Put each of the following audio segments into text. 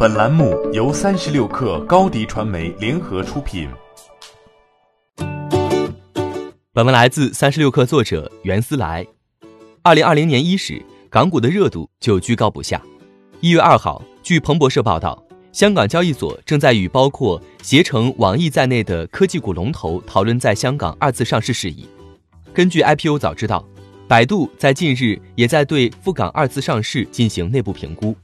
本栏目由三十六氪高低传媒联合出品。本文来自三十六氪作者袁思来。二零二零年伊始，港股的热度就居高不下。一月二号，据彭博社报道，香港交易所正在与包括携程、网易在内的科技股龙头讨论在香港二次上市事宜。根据 IPO 早知道，百度在近日也在对赴港二次上市进行内部评估。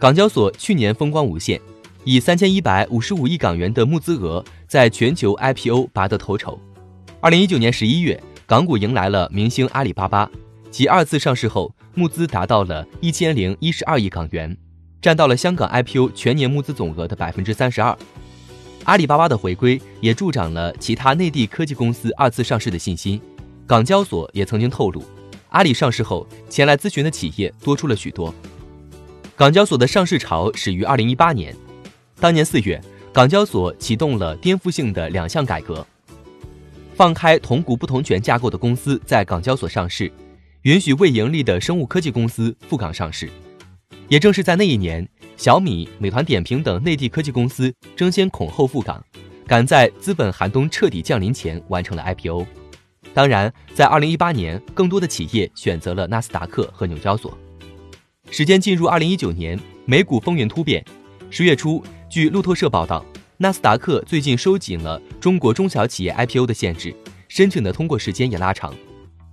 港交所去年风光无限，以三千一百五十五亿港元的募资额，在全球 IPO 拔得头筹。二零一九年十一月，港股迎来了明星阿里巴巴，其二次上市后募资达到了一千零一十二亿港元，占到了香港 IPO 全年募资总额的百分之三十二。阿里巴巴的回归也助长了其他内地科技公司二次上市的信心。港交所也曾经透露，阿里上市后前来咨询的企业多出了许多。港交所的上市潮始于二零一八年，当年四月，港交所启动了颠覆性的两项改革，放开同股不同权架构的公司在港交所上市，允许未盈利的生物科技公司赴港上市。也正是在那一年，小米、美团点评等内地科技公司争先恐后赴港，赶在资本寒冬彻底降临前完成了 IPO。当然，在二零一八年，更多的企业选择了纳斯达克和纽交所。时间进入二零一九年，美股风云突变。十月初，据路透社报道，纳斯达克最近收紧了中国中小企业 IPO 的限制，申请的通过时间也拉长。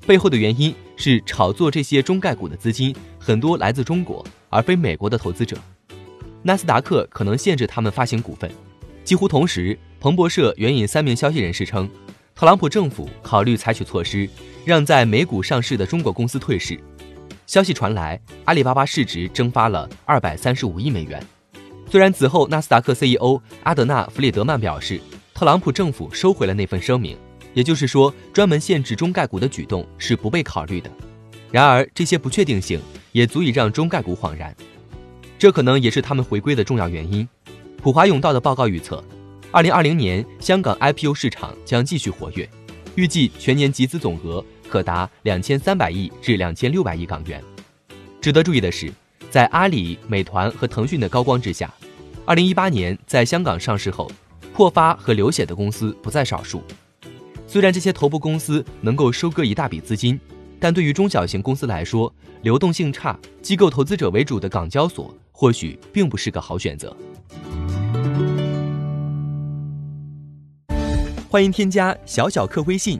背后的原因是炒作这些中概股的资金很多来自中国，而非美国的投资者。纳斯达克可能限制他们发行股份。几乎同时，彭博社援引三名消息人士称，特朗普政府考虑采取措施，让在美股上市的中国公司退市。消息传来，阿里巴巴市值蒸发了二百三十五亿美元。虽然此后纳斯达克 CEO 阿德纳·弗里德曼表示，特朗普政府收回了那份声明，也就是说，专门限制中概股的举动是不被考虑的。然而，这些不确定性也足以让中概股恍然，这可能也是他们回归的重要原因。普华永道的报告预测，二零二零年香港 IPO 市场将继续活跃，预计全年集资总额。可达两千三百亿至两千六百亿港元。值得注意的是，在阿里、美团和腾讯的高光之下，二零一八年在香港上市后，破发和流血的公司不在少数。虽然这些头部公司能够收割一大笔资金，但对于中小型公司来说，流动性差、机构投资者为主的港交所或许并不是个好选择。欢迎添加小小客微信。